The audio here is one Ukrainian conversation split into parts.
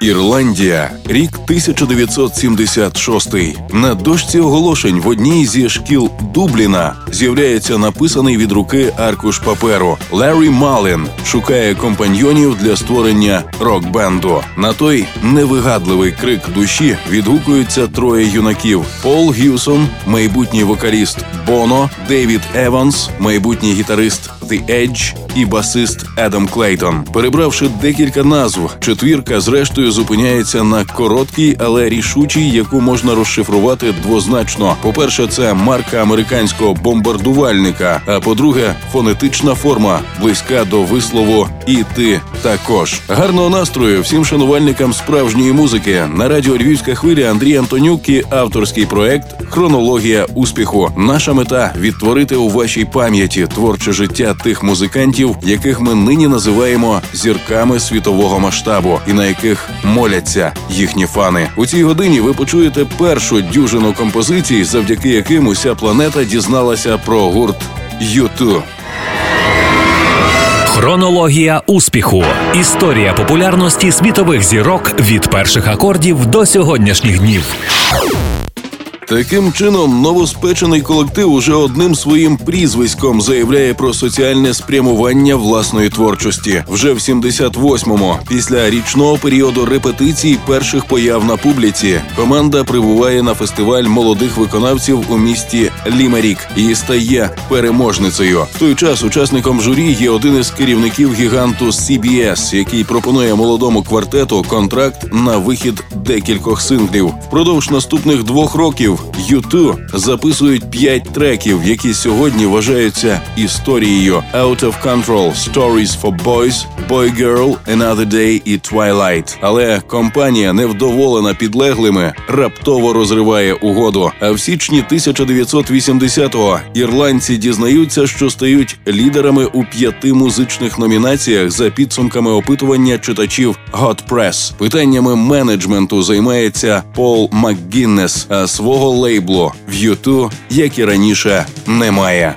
Ірландія, рік 1976. На дошці оголошень в одній зі шкіл Дубліна з'являється написаний від руки аркуш паперу. Ларрі Маллен шукає компаньйонів для створення рок-бенду. На той невигадливий крик душі відгукуються троє юнаків: Пол Г'юсон, майбутній вокаліст Боно, Девід Еванс, майбутній гітарист The Edge і басист Едам Клейтон. Перебравши декілька назв, четвірка зрештою зупиняється на короткій, але рішучій, яку можна розшифрувати двозначно. По-перше, це марка американського бомбардувальника. А по-друге, фонетична форма близька до вислову і ти також. Гарного настрою всім шанувальникам справжньої музики на радіо Львівська хвиля Андрій Антонюк і авторський проект Хронологія успіху. Наша мета відтворити у вашій пам'яті творче життя тих музикантів, яких ми нині називаємо зірками світового масштабу, і на яких моляться їхні фани. У цій годині ви почуєте першу дюжину композицій, завдяки яким уся планета дізналася про гурт «Юту». Хронологія успіху. Історія популярності світових зірок від перших акордів до сьогоднішніх днів. Таким чином, новоспечений колектив уже одним своїм прізвиськом заявляє про соціальне спрямування власної творчості. Вже в 78-му, після річного періоду репетицій перших появ на публіці, команда прибуває на фестиваль молодих виконавців у місті Лімерік і стає переможницею. В той час учасником журі є один із керівників гіганту CBS, який пропонує молодому квартету контракт на вихід декількох синглів. Впродовж наступних двох років U2 записують п'ять треків, які сьогодні вважаються історією Out of Control, Stories for Boys, Boy Girl, Another Day і Twilight. Але компанія, невдоволена підлеглими, раптово розриває угоду. А в січні 1980-го ірландці дізнаються, що стають лідерами у п'яти музичних номінаціях за підсумками опитування читачів Hot Press. Питаннями менеджменту займається Пол МакГіннес, а свого лейблу в YouTube, як і раніше, немає.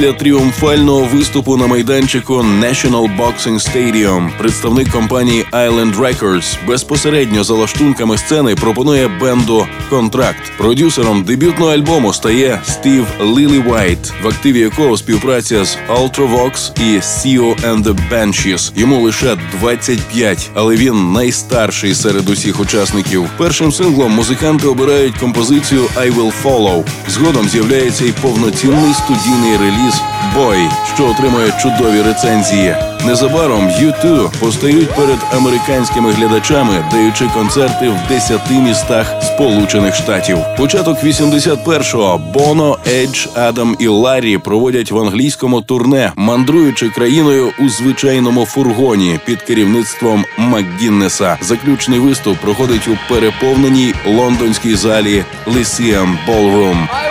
Після тріумфального виступу на майданчику National Boxing Stadium представник компанії Island Records безпосередньо за лаштунками сцени пропонує бенду контракт. Продюсером дебютного альбому стає Стів Лілівайт, в активі якого співпраця з Ultravox і Sio and the Banshees. Йому лише 25, але він найстарший серед усіх учасників. Першим синглом музиканти обирають композицію «I Will Follow». Згодом з'являється і повноцінний студійний реліз «Boy», що отримує чудові рецензії. Незабаром U2 постають перед американськими глядачами, даючи концерти в 10 містах Сполучених Штатів. Початок 81-го Боно, Едж, Адам і Ларрі проводять в англійському турне, мандруючи країною у звичайному фургоні під керівництвом Макгіннеса. Заключний виступ проходить у переповненій лондонській залі Lyceum Ballroom.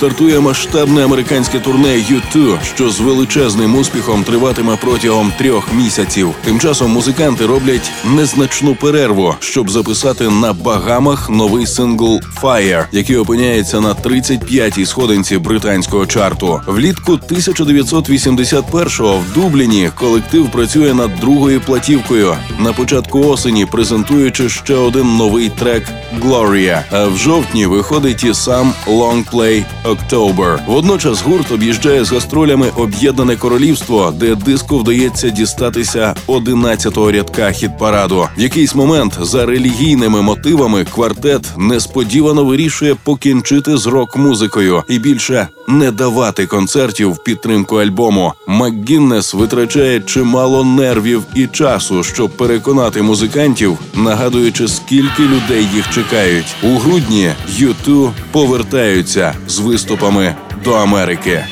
Стартує масштабне американське турне U2, що з величезним успіхом триватиме протягом трьох місяців. Тим часом музиканти роблять незначну перерву, щоб записати на Багамах новий сингл «Fire», який опиняється на 35-й сходинці британського чарту. Влітку 1981-го в Дубліні колектив працює над другою платівкою. На початку осені презентуючи ще один новий трек «Gloria». А в жовтні виходить і сам «Long Play October. Водночас гурт об'їжджає з гастролями Об'єднане Королівство, де диску вдається дістатися 11-го рядка хіт-параду. В якийсь момент за релігійними мотивами квартет несподівано вирішує покінчити з рок-музикою і більше не давати концертів в підтримку альбому. МакГіннес витрачає чимало нервів і часу, щоб переконати музикантів, нагадуючи, скільки людей їх чекають. У грудні U2 повертаються з виступами до Америки.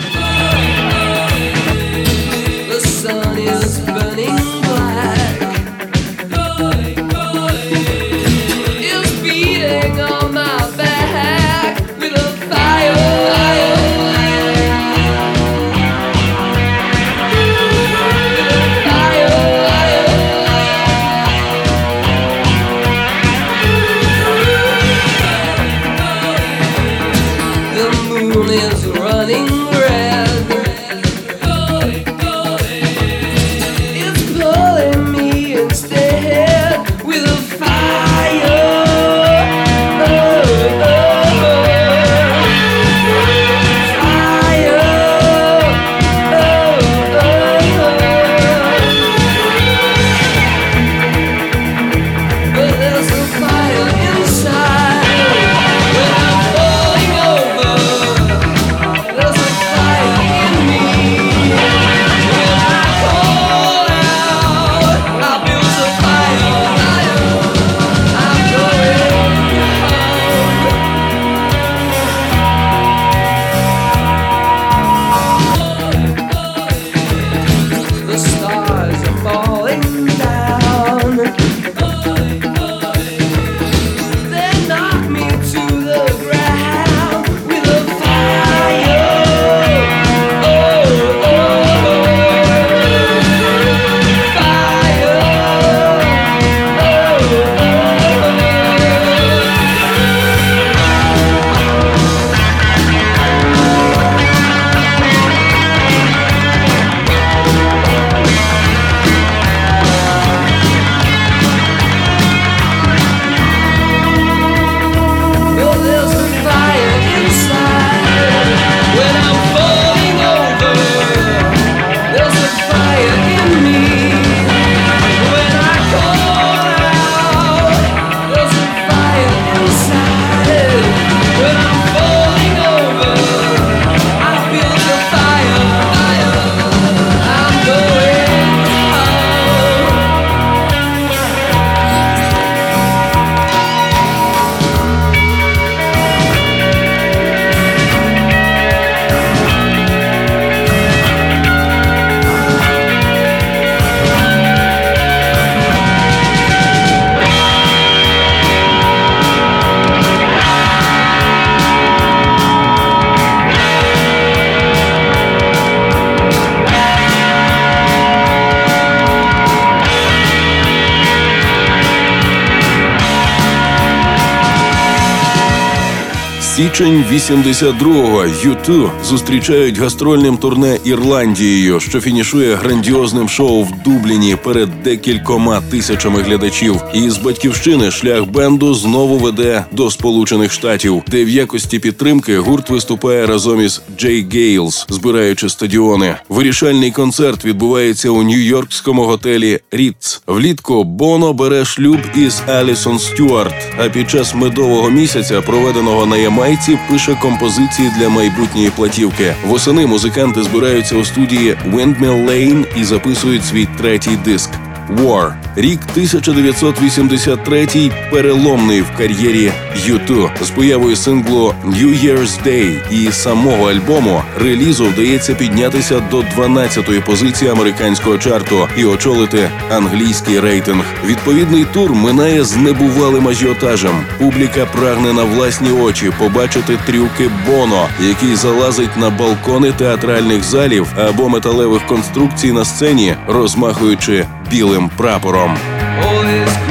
Січень 82-го U2 зустрічають гастрольним турне Ірландією, що фінішує грандіозним шоу в Дубліні перед декількома тисячами глядачів. І з батьківщини шлях бенду знову веде до Сполучених Штатів, де в якості підтримки гурт виступає разом із Джей Гейлс, збираючи стадіони. Вирішальний концерт відбувається у нью-йоркському готелі Рітц. Влітку Боно бере шлюб із Алісон Стюарт. А під час медового місяця, проведеного на Ямайці, пише композиції для майбутньої платівки. Восени музиканти збираються у студії Windmill Lane і записують свій третій диск. War. Рік 1983 переломний в кар'єрі U2. з появою синглу New Year's Day і самого альбому релізу вдається піднятися до 12-ї позиції американського чарту і очолити англійський рейтинг. Відповідний тур минає з небувалим ажіотажем. Публіка прагне на власні очі побачити трюки Боно, який залазить на балкони театральних залів або металевих конструкцій на сцені, розмахуючи білим прапором. All is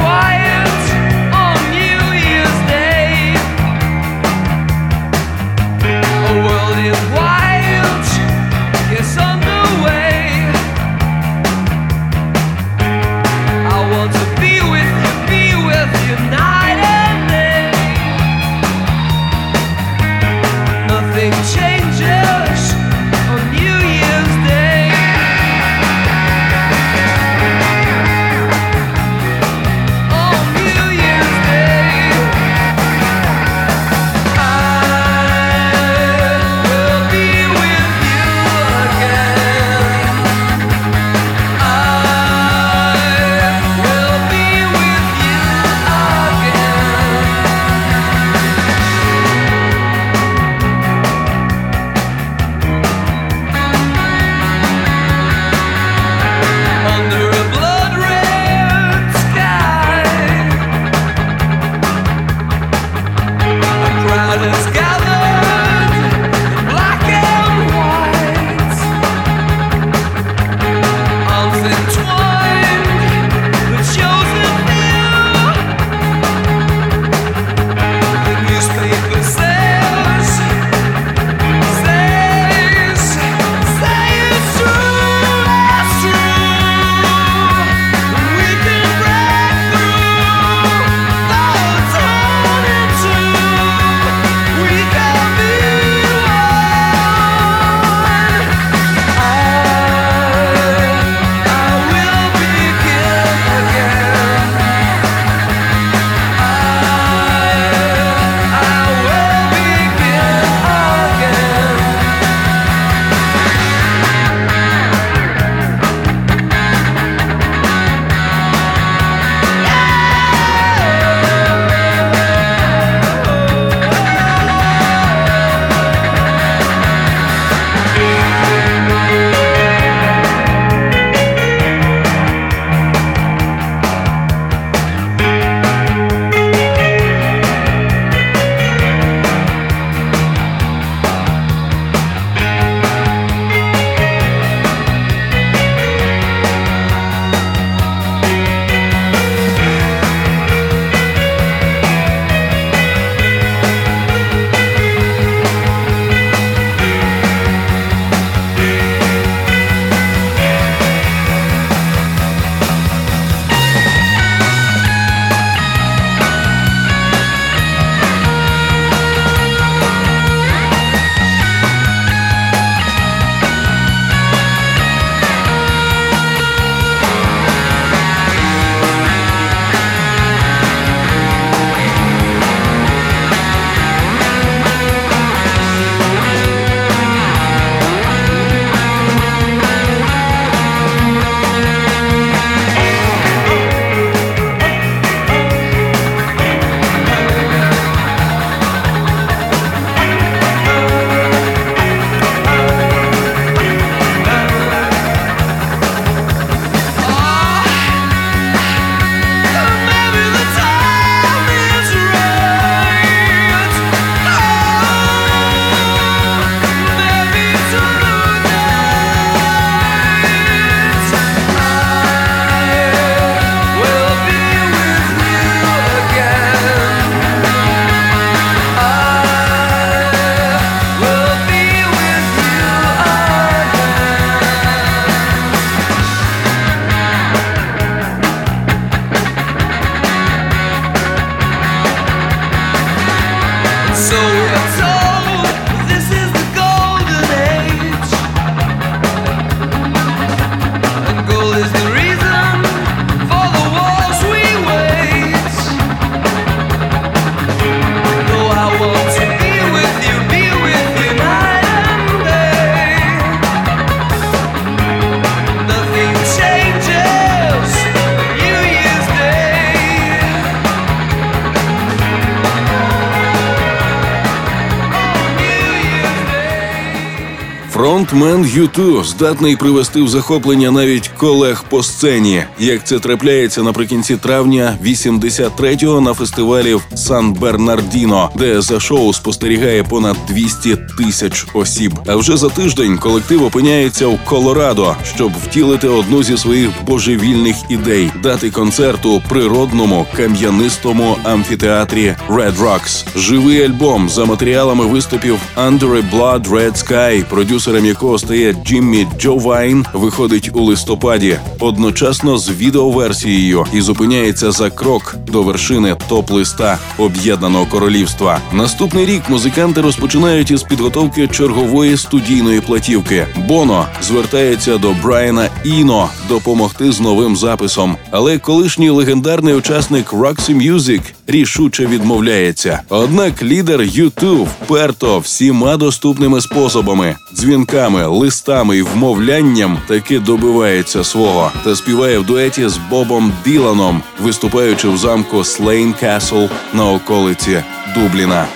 Фронтмен U2 здатний привести в захоплення навіть колег по сцені, як це трапляється наприкінці травня 83-го на фестивалі в Сан Бернардіно, де за шоу спостерігає понад 200 тисяч осіб. А вже за тиждень колектив опиняється в Колорадо, щоб втілити одну зі своїх божевільних ідей дати концерт у природному кам'янистому амфітеатрі Red Rocks. Живий альбом за матеріалами виступів Under a Blood Red Sky, продюсером якого стає Джиммі Джовайн, виходить у листопаді, одночасно з відеоверсією і зупиняється за крок до вершини топ-листа Об'єднаного Королівства. Наступний рік музиканти розпочинають із підготовки чергової студійної платівки. Боно звертається до Брайана Іно допомогти з новим записом, але колишній легендарний учасник Roxy Music рішуче відмовляється. Однак лідер U2 вперто всіма доступними способами, дзвінками, листами і вмовлянням таки добивається свого та співає в дуеті з Бобом Діланом, виступаючи в замку Слейн Касл на околиці Дубліна.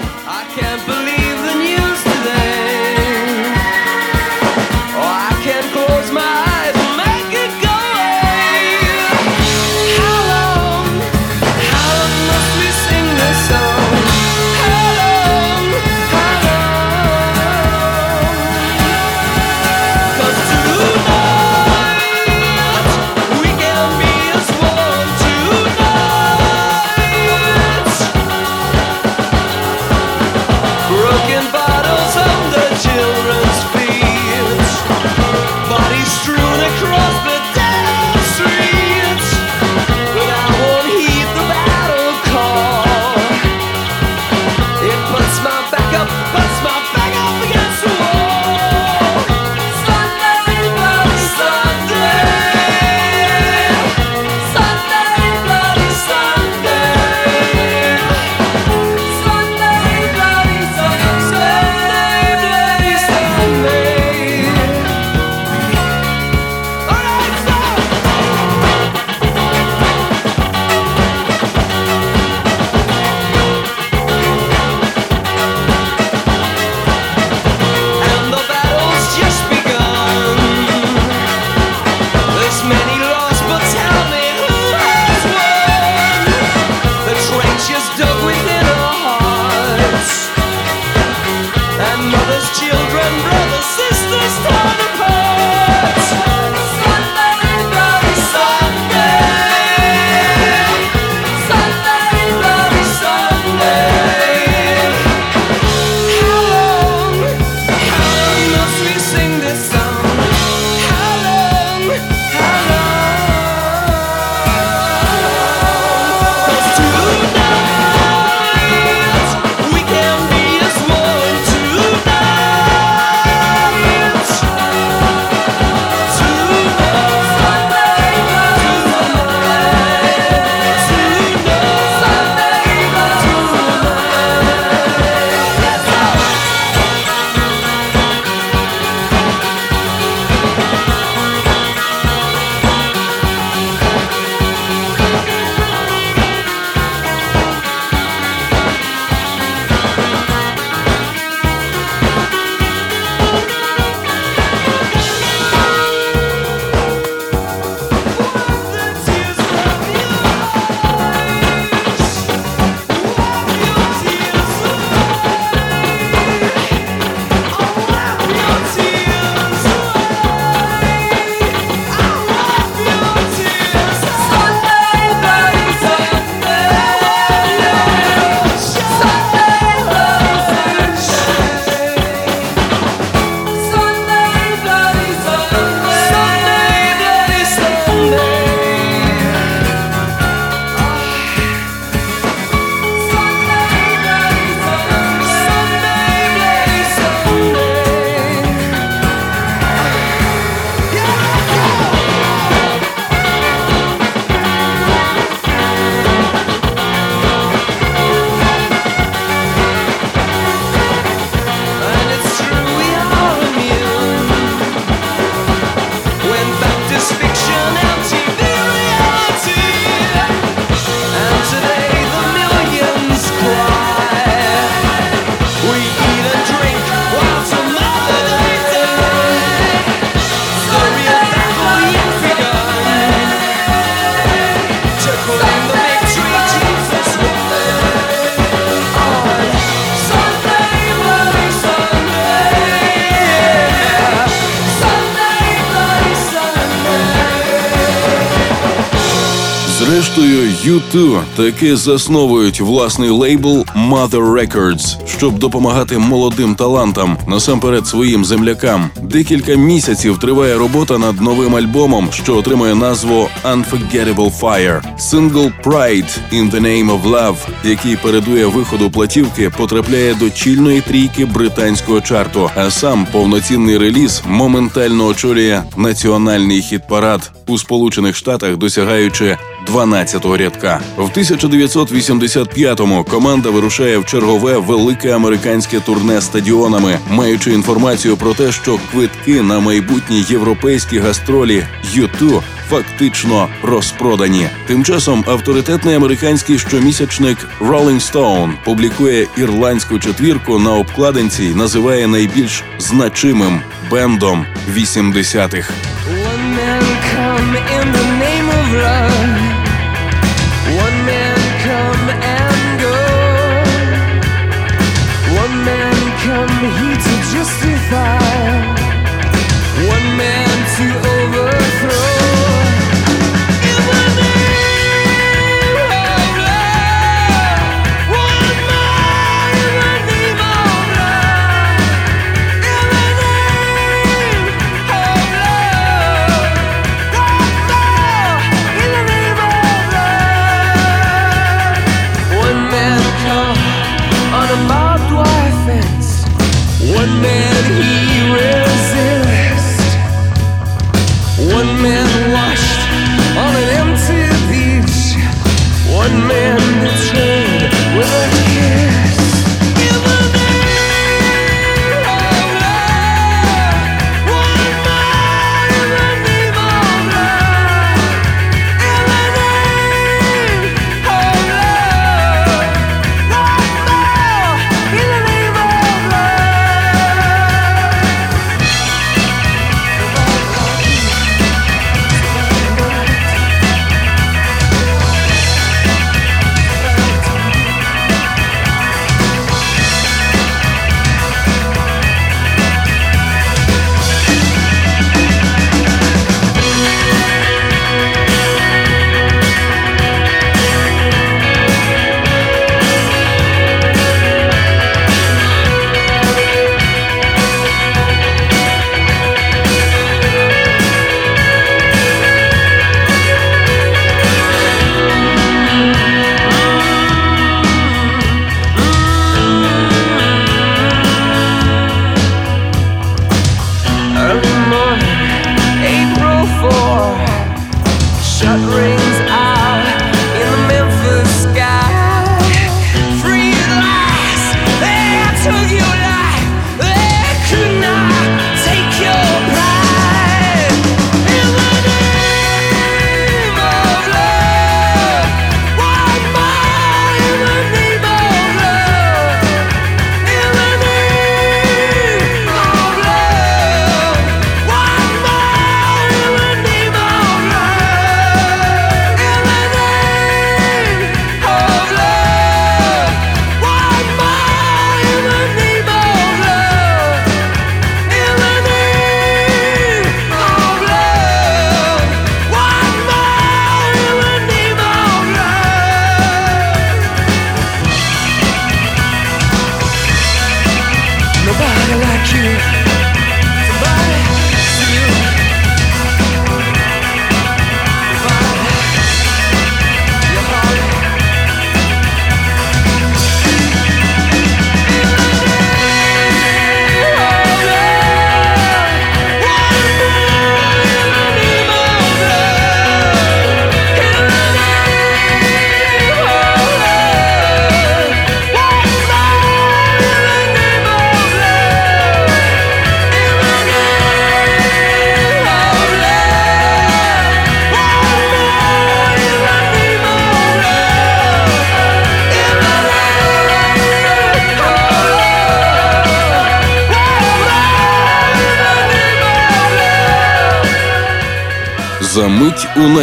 U2 таки засновують власний лейбл Mother Records, щоб допомагати молодим талантам, насамперед своїм землякам. Декілька місяців триває робота над новим альбомом, що отримує назву Unforgettable Fire. Сингл Pride in the Name of Love, який передує виходу платівки, потрапляє до чільної трійки британського чарту. А сам повноцінний реліз моментально очолює національний хіт-парад у Сполучених Штатах, досягаючи 12-го рядка. В 1985-му команда вирушає в чергове велике американське турне стадіонами, маючи інформацію про те, що квитки на майбутні європейські гастролі U2 фактично розпродані. Тим часом авторитетний американський щомісячник Rolling Stone публікує ірландську четвірку на обкладинці, й називає найбільш значимим бендом 80-х.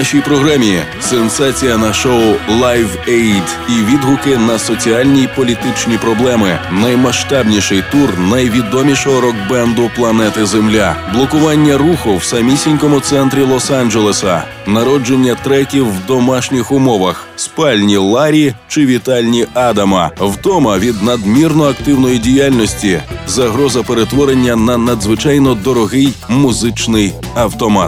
Нашій програмі. Сенсація на шоу Live Aid і відгуки на соціальні й політичні проблеми. Наймасштабніший тур найвідомішого рок-бенду планети Земля, блокування руху в самісінькому центрі Лос-Анджелеса, народження треків в домашніх умовах, спальні Ларі чи вітальні Адама, втома від надмірно активної діяльності, загроза перетворення на надзвичайно дорогий музичний автомат.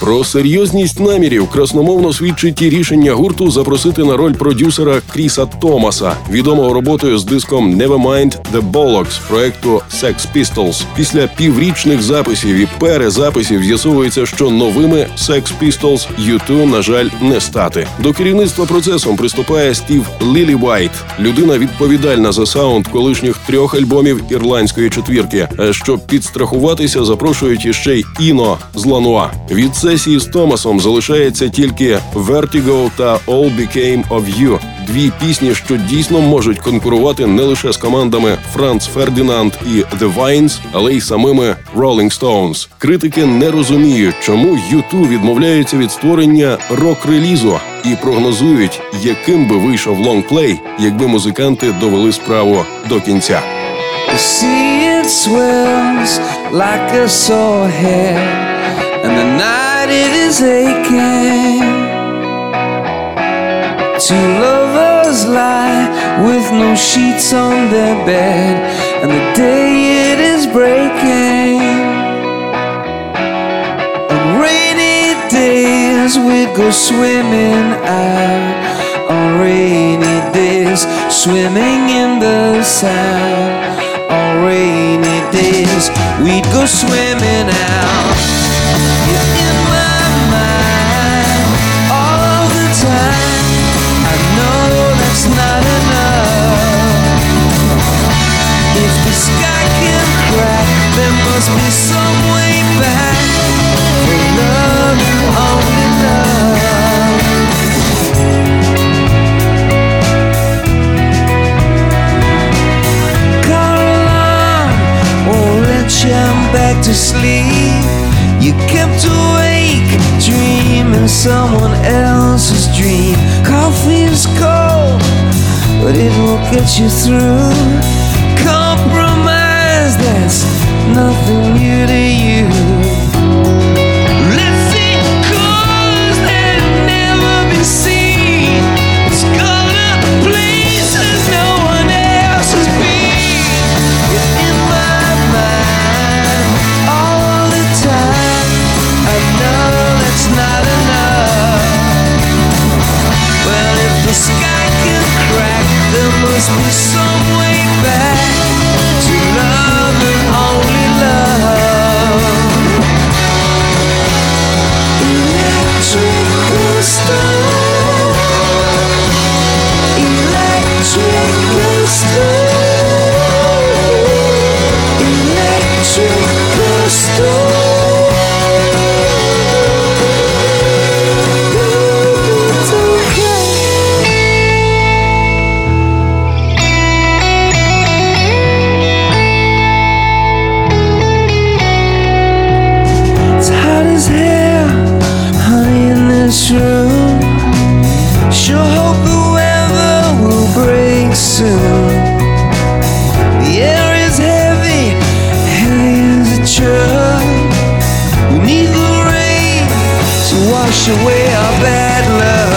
Про серйозність намірів красномовно свідчить і рішення гурту запросити на роль продюсера Кріса Томаса, відомого роботою з диском Nevermind The Bollocks проекту Sex Pistols. Після піврічних записів і перезаписів з'ясовується, що новими Sex Pistols U2, на жаль, не стати. До керівництва процесом приступає Стів Лілівайт, людина відповідальна за саунд колишніх трьох альбомів ірландської четвірки. Щоб підстрахуватися, запрошують іще й Іно з Лануа. Від сесії з Томасом залишається тільки Vertigo та All Became of You. Дві пісні, що дійсно можуть конкурувати не лише з командами Франц Фердінанд і The Vines, але й самими Rolling Stones. Критики не розуміють, чому U2 відмовляються від створення рок-релізу і прогнозують, яким би вийшов лонгплей, якби музиканти довели справу до кінця. You see, it like a sore head, and the night it is aching. Two lovers lie with no sheets on their bed, and the day it is breaking. On rainy days we'd go swimming out. On rainy days, swimming in the sand. On rainy days, we'd go swimming out. You're in my you through. wash away our bad luck.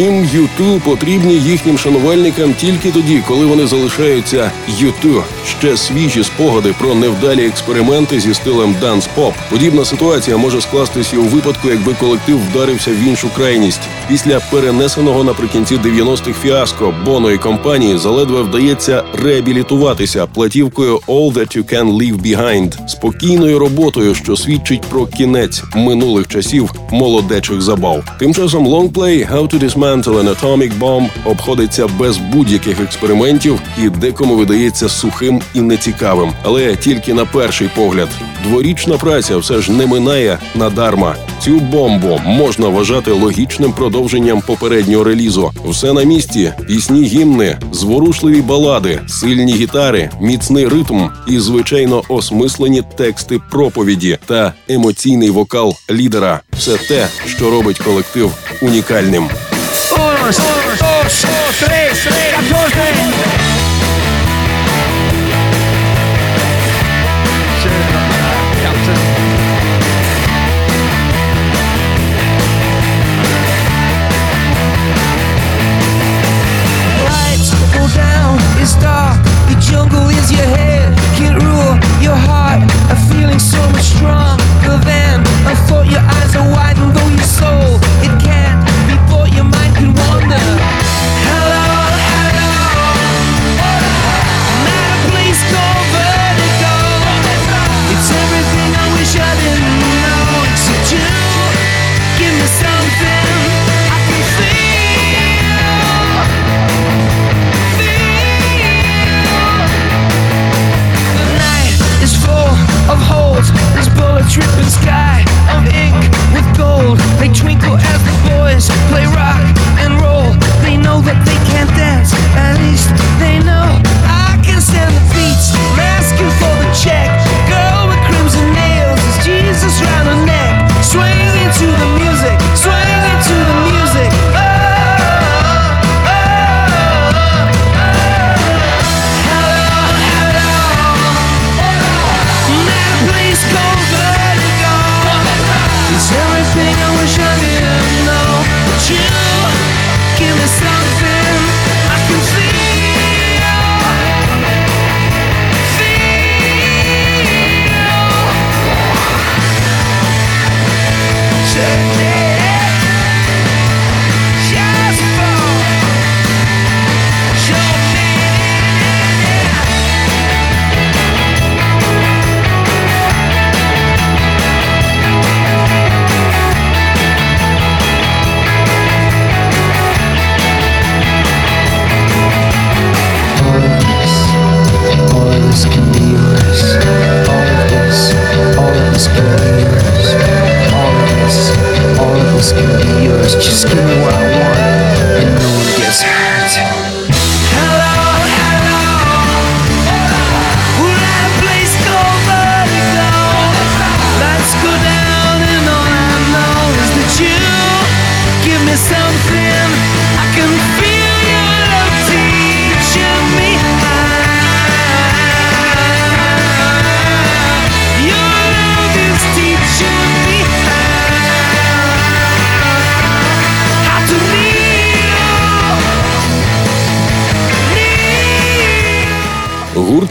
Втім, U2 потрібні їхнім шанувальникам тільки тоді, коли вони залишаються U2. Ще свіжі спогади про невдалі експерименти зі стилем данс-поп. Подібна ситуація може скластися у випадку, якби колектив вдарився в іншу крайність. Після перенесеного наприкінці 90-х фіаско Боно і компанії заледве вдається реабілітуватися платівкою «All That You Can Leave Behind» спокійною роботою, що свідчить про кінець минулих часів молодечих забав. Тим часом лонгплей «How to Dismantle an Atomic Bomb» обходиться без будь-яких експериментів і декому видається сухим і нецікавим, але тільки на перший погляд. Дворічна праця все ж не минає надарма. Цю бомбу можна вважати логічним продовженням попереднього релізу. Все на місці, пісні гімни, зворушливі балади, сильні гітари, міцний ритм і, звичайно, осмислені тексти проповіді та емоційний вокал лідера. Все те, що робить колектив унікальним. Uno, dos, tres, catorce.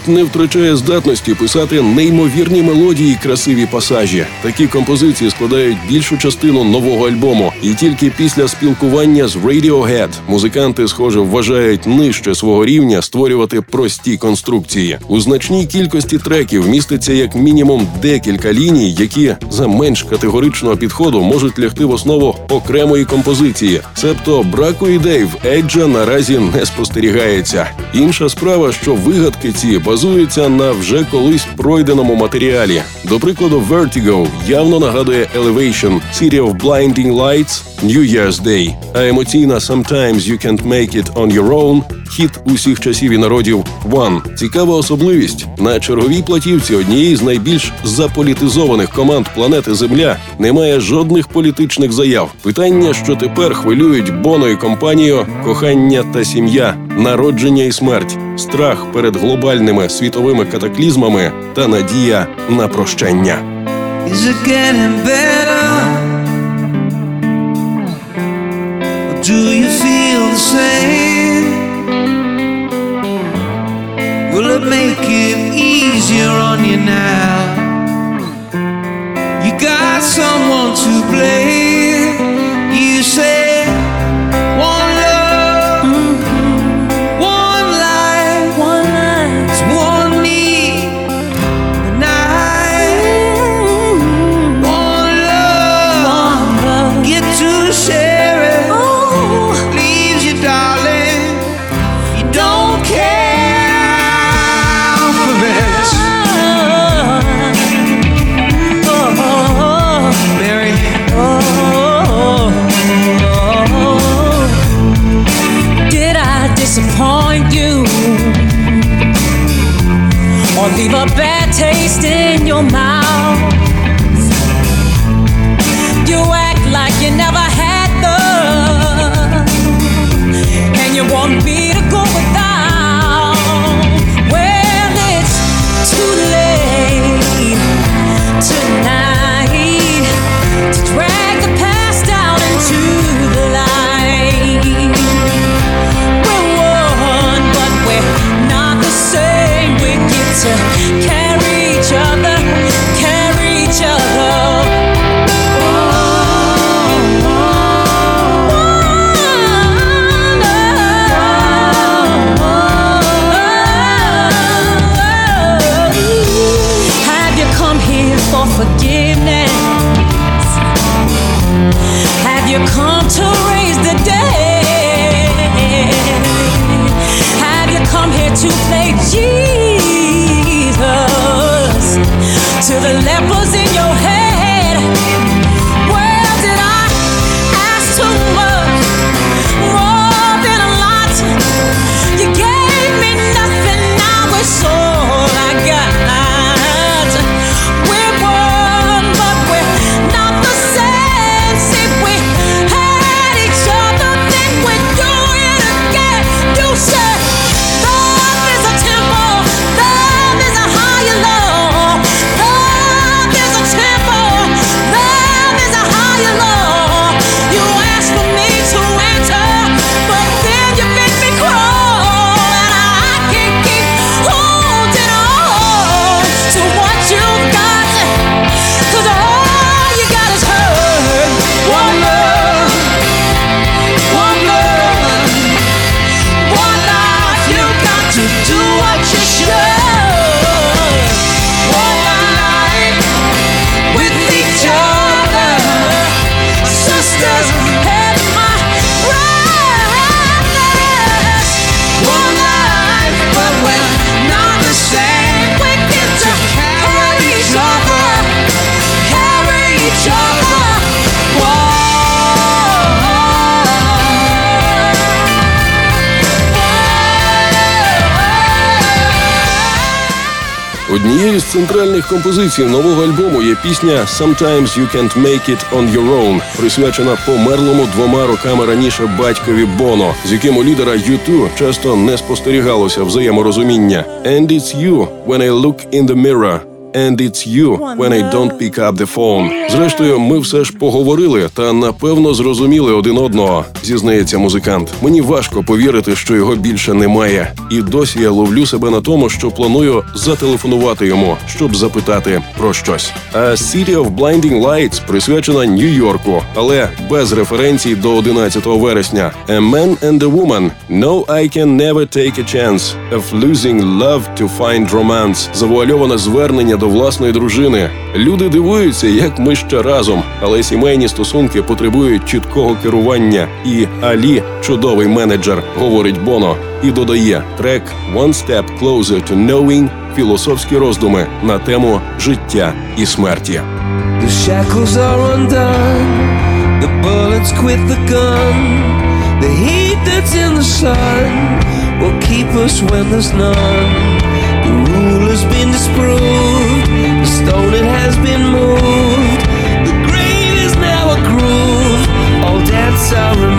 Не втрачає здатності писати неймовірні мелодії і красиві пасажі. Такі композиції складають більшу частину нового альбому, і тільки після спілкування з Radiohead музиканти, схоже, вважають нижче свого рівня створювати прості конструкції. У значній кількості треків міститься як мінімум декілька ліній, які за менш категоричного підходу можуть лягти в основу окремої композиції. Себто браку ідей в Еджа наразі не спостерігається. Інша справа, що вигадки ці базуються на вже колись пройденому матеріалі. До прикладу, Vertigo явно нагадує Elevation, City of Blinding Lights, New Year's Day, а емоційна Sometimes You Can't Make It On Your Own хіт усіх часів і народів One. Цікава особливість на черговій платівці однієї з найбільш заполітизованих команд планети Земля немає жодних політичних заяв. Питання, що тепер хвилюють Боно і компанію, кохання та сім'я, народження і смерть, страх перед глобальними світовими катаклізмами та надія на прощення. Is it getting better? Or do you feel same? Now? You got someone to blame. Центральних композицій нового альбому є пісня «Sometimes you can't make it on your own», присвячена померлому двома роками раніше батькові Боно, з яким у лідера U2 часто не спостерігалося взаєморозуміння. «And it's you when I look in the mirror». And it's you when I don't pick up the phone. Зрештою, ми все ж поговорили та напевно зрозуміли один одного, зізнається музикант. Мені важко повірити, що його більше немає. І досі я ловлю себе на тому, що планую зателефонувати йому, щоб запитати про щось. А City of Blinding Lights присвячена Нью-Йорку, але без референцій до 11 вересня. A man and a woman. No, I can never take a chance of losing love to find romance. Завуальоване звернення до власної дружини. Люди дивуються, як ми ще разом, але сімейні стосунки потребують чіткого керування. І Алі чудовий менеджер, говорить Боно, і додає трек «One Step Closer to Knowing» філософські роздуми на тему життя і смерті. The shackles are undone. The bullets quit the gun. The heat that's in the sun will keep us when there's none. The rule has been disproved. Stone it has been moved. The grave is now a groove. All debts are removed.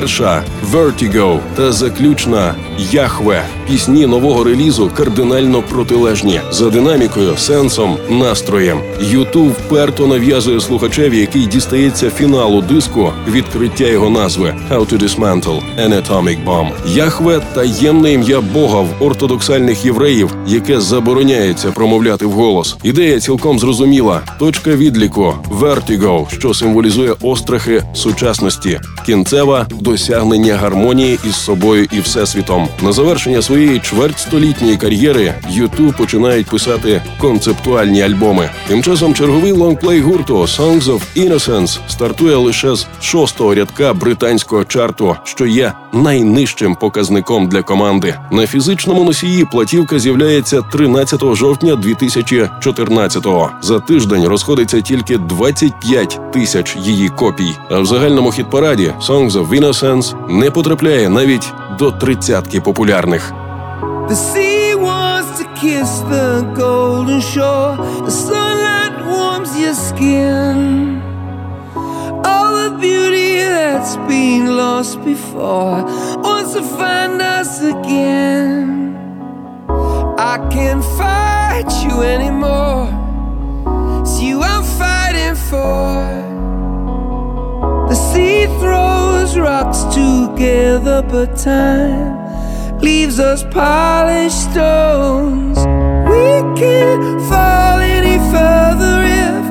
Перша Vertigo та заключна Яхве. Пісні нового релізу кардинально протилежні за динамікою, сенсом, настроєм. Ютуб вперто нав'язує слухачеві, який дістається фіналу диску, відкриття його назви How to Dismantle an Atomic Bomb. Яхве таємне ім'я Бога в ортодоксальних євреїв, яке забороняється промовляти вголос. Ідея цілком зрозуміла. Точка відліку Vertigo, що символізує острахи сучасності. Кінцева досягнення гармонії із собою і всесвітом. На завершення своєї чвертьстолітньої кар'єри YouTube починають писати концептуальні альбоми. Тим часом черговий лонгплей гурту Songs of Innocence стартує лише з шостого рядка британського чарту, що є найнижчим показником для команди. На фізичному носії платівка з'являється 13 жовтня 2014-го. За тиждень розходиться тільки 25 тисяч її копій. А в загальному хіт-параді Songs of Innocence не потрапляє навіть до тридцятки популярних. The sea wants to kiss the golden shore. The sunlight warms your skin. All the beauty that's been lost before wants to find us again. I can't fight you anymore. It's you I'm fighting for. The sea throws rocks together, but time leaves us polished stones. We can't fall any further if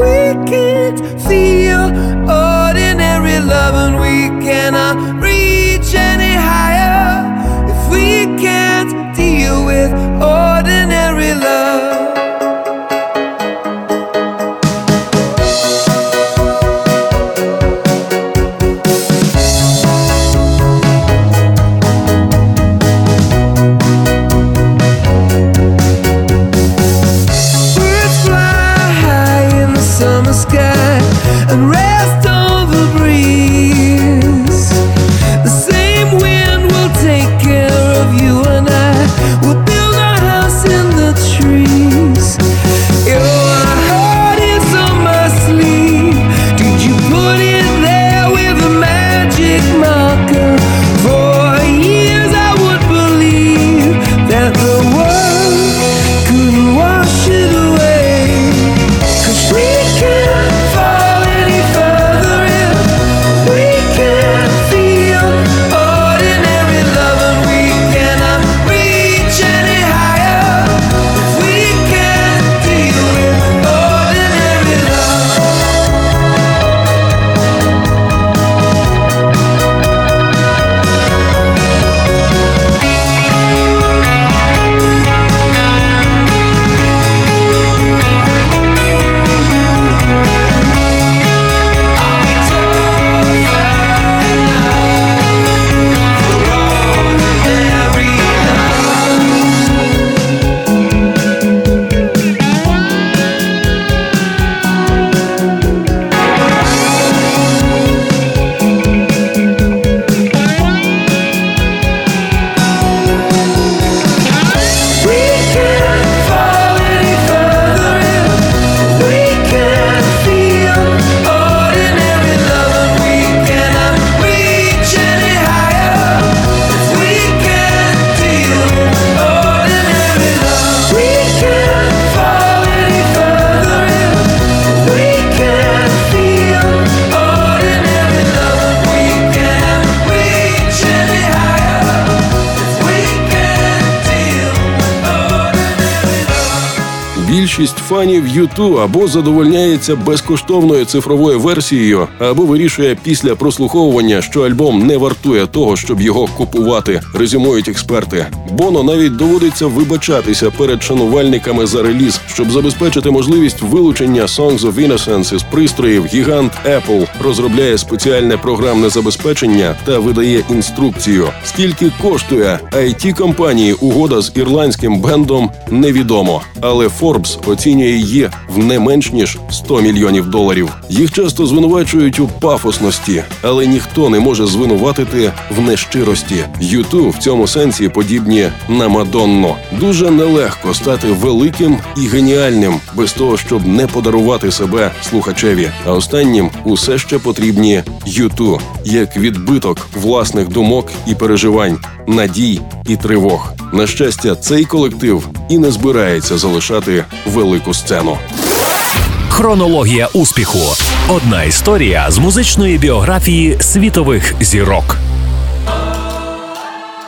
we can't feel ordinary love, and we cannot reach any higher Більшість фанів YouTube або задовольняється безкоштовною цифровою версією, або вирішує після прослуховування, що альбом не вартує того, щоб його купувати. Резюмують експерти. Боно навіть доводиться вибачатися перед шанувальниками за реліз, щоб забезпечити можливість вилучення Songs of Innocence із пристроїв. Гігант Apple розробляє спеціальне програмне забезпечення та видає інструкцію. Скільки коштує it компанії угода з ірландським бендом, невідомо. Але Forbes оцінює її в не менш ніж 100 мільйонів доларів. Їх часто звинувачують у пафосності, але ніхто не може звинуватити в нещирості. Юту в цьому сенсі подібні на Мадонну. Дуже нелегко стати великим і геніальним без того, щоб не подарувати себе слухачеві. А останнім усе ще потрібні Юту як відбиток власних думок і переживань, надій і тривог. На щастя, цей колектив і не збирається залишати велику сцену. Хронологія успіху. Одна історія з музичної біографії світових зірок.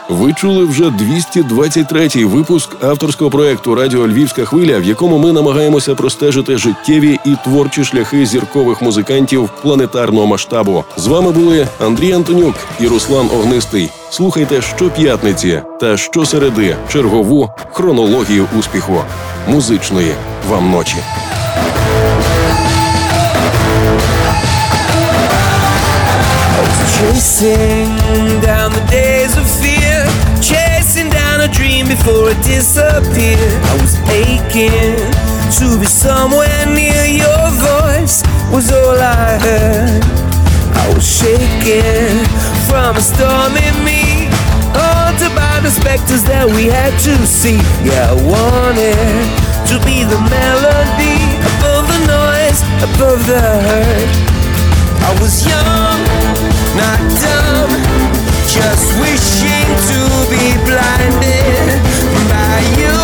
Ви чули вже 223-й випуск авторського проекту Радіо Львівська хвиля, в якому ми намагаємося простежити життєві і творчі шляхи зіркових музикантів планетарного масштабу. З вами були Андрій Антонюк і Руслан Огнистий. Слухайте щоп'ятниці та щосереди чергову хронологію успіху музичної вам ночі. Chasing before it disappeared. I was aching to be somewhere near your voice, was all I heard. I was shaking from a storm in me, haunted by the specters that we had to see. Yeah, I wanted to be the melody above the noise, above the hurt. I was young, not dumb, just wishing to be blinded by you,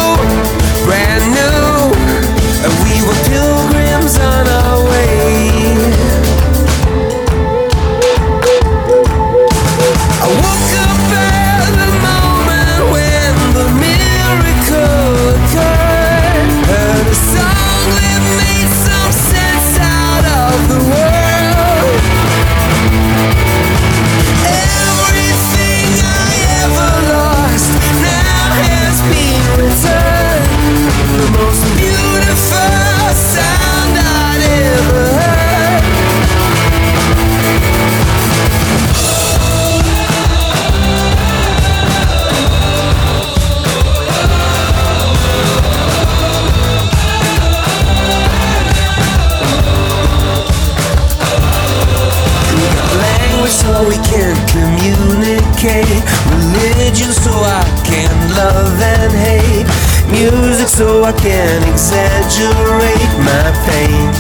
so we can communicate. Religion so I can love and hate. Music so I can exaggerate my pain.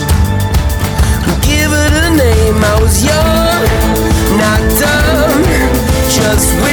Give it a name? I was young not dumb just wishing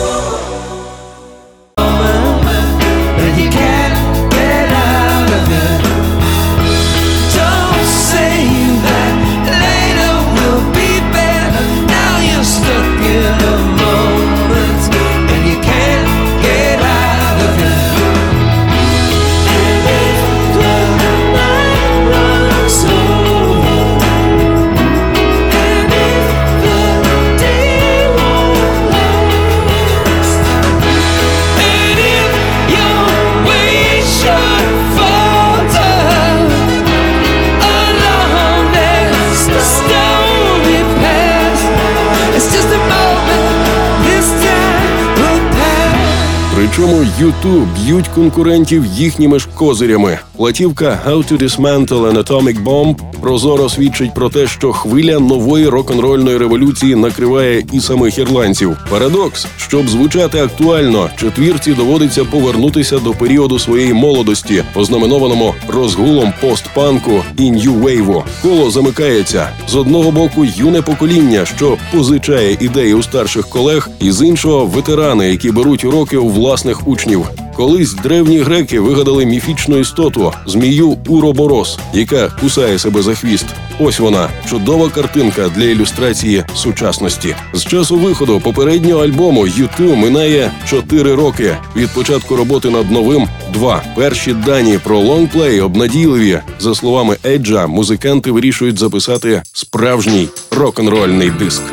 Іншому YouTube б'ють конкурентів їхніми ж козирями. Платівка «How to Dismantle an Atomic Bomb» прозоро свідчить про те, що хвиля нової рок-н-рольної революції накриває і самих ірландців. Парадокс, щоб звучати актуально, четвірці доводиться повернутися до періоду своєї молодості, ознаменованому розгулом постпанку і нью-вейву. Коло замикається з одного боку юне покоління, що позичає ідеї у старших колег, і з іншого ветерани, які беруть уроки у власних учнів. Колись древні греки вигадали міфічну істоту змію Уроборос, яка кусає себе за хвіст. Ось вона чудова картинка для ілюстрації сучасності. З часу виходу попереднього альбому U2 минає 4 роки. Від початку роботи над новим два. Перші дані про лонгплей обнадійливі. За словами Еджа, музиканти вирішують записати справжній рок-н-рольний диск.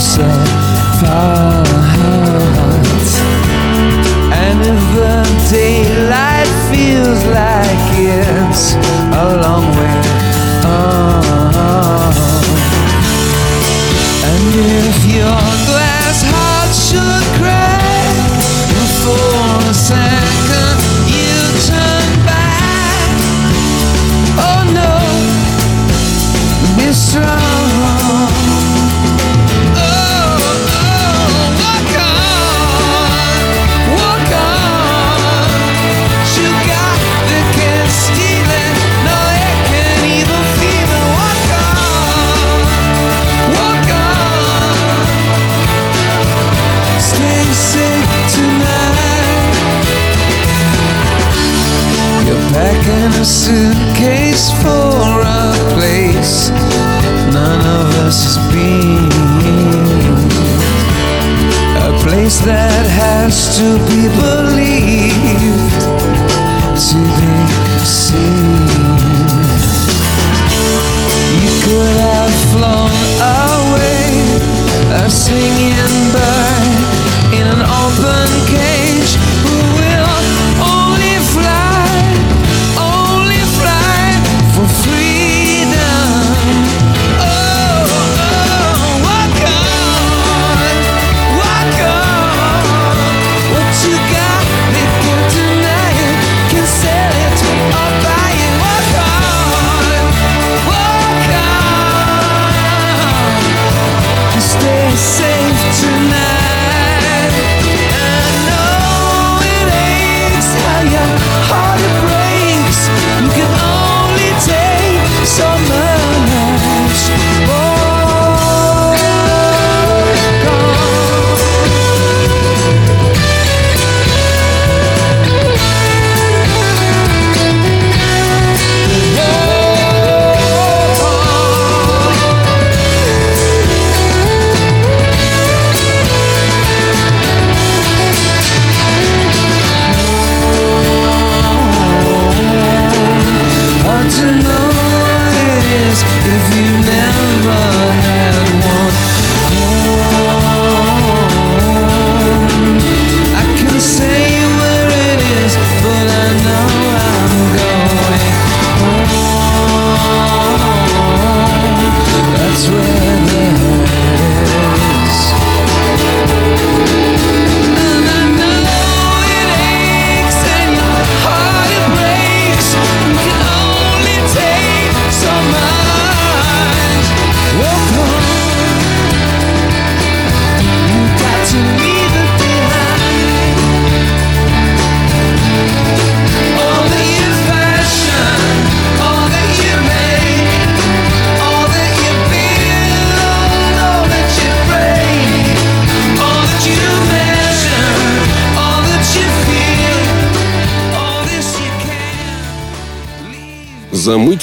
Us apart, and if the daylight feels like it's a long way on, and if your glass heart should crack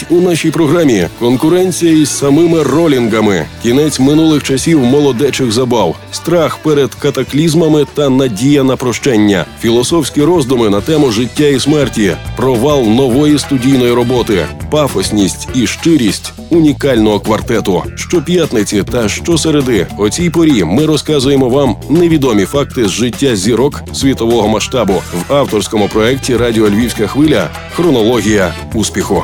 у нашій програмі конкуренція із самими ролінгами, кінець минулих часів молодечих забав, страх перед катаклізмами та надія на прощення, філософські роздуми на тему життя і смерті, провал нової студійної роботи, пафосність і щирість унікального квартету. Щоп'ятниці та щосереди о цій порі ми розказуємо вам невідомі факти з життя зірок світового масштабу. В авторському проєкті Радіо Львівська хвиля. Хронологія успіху.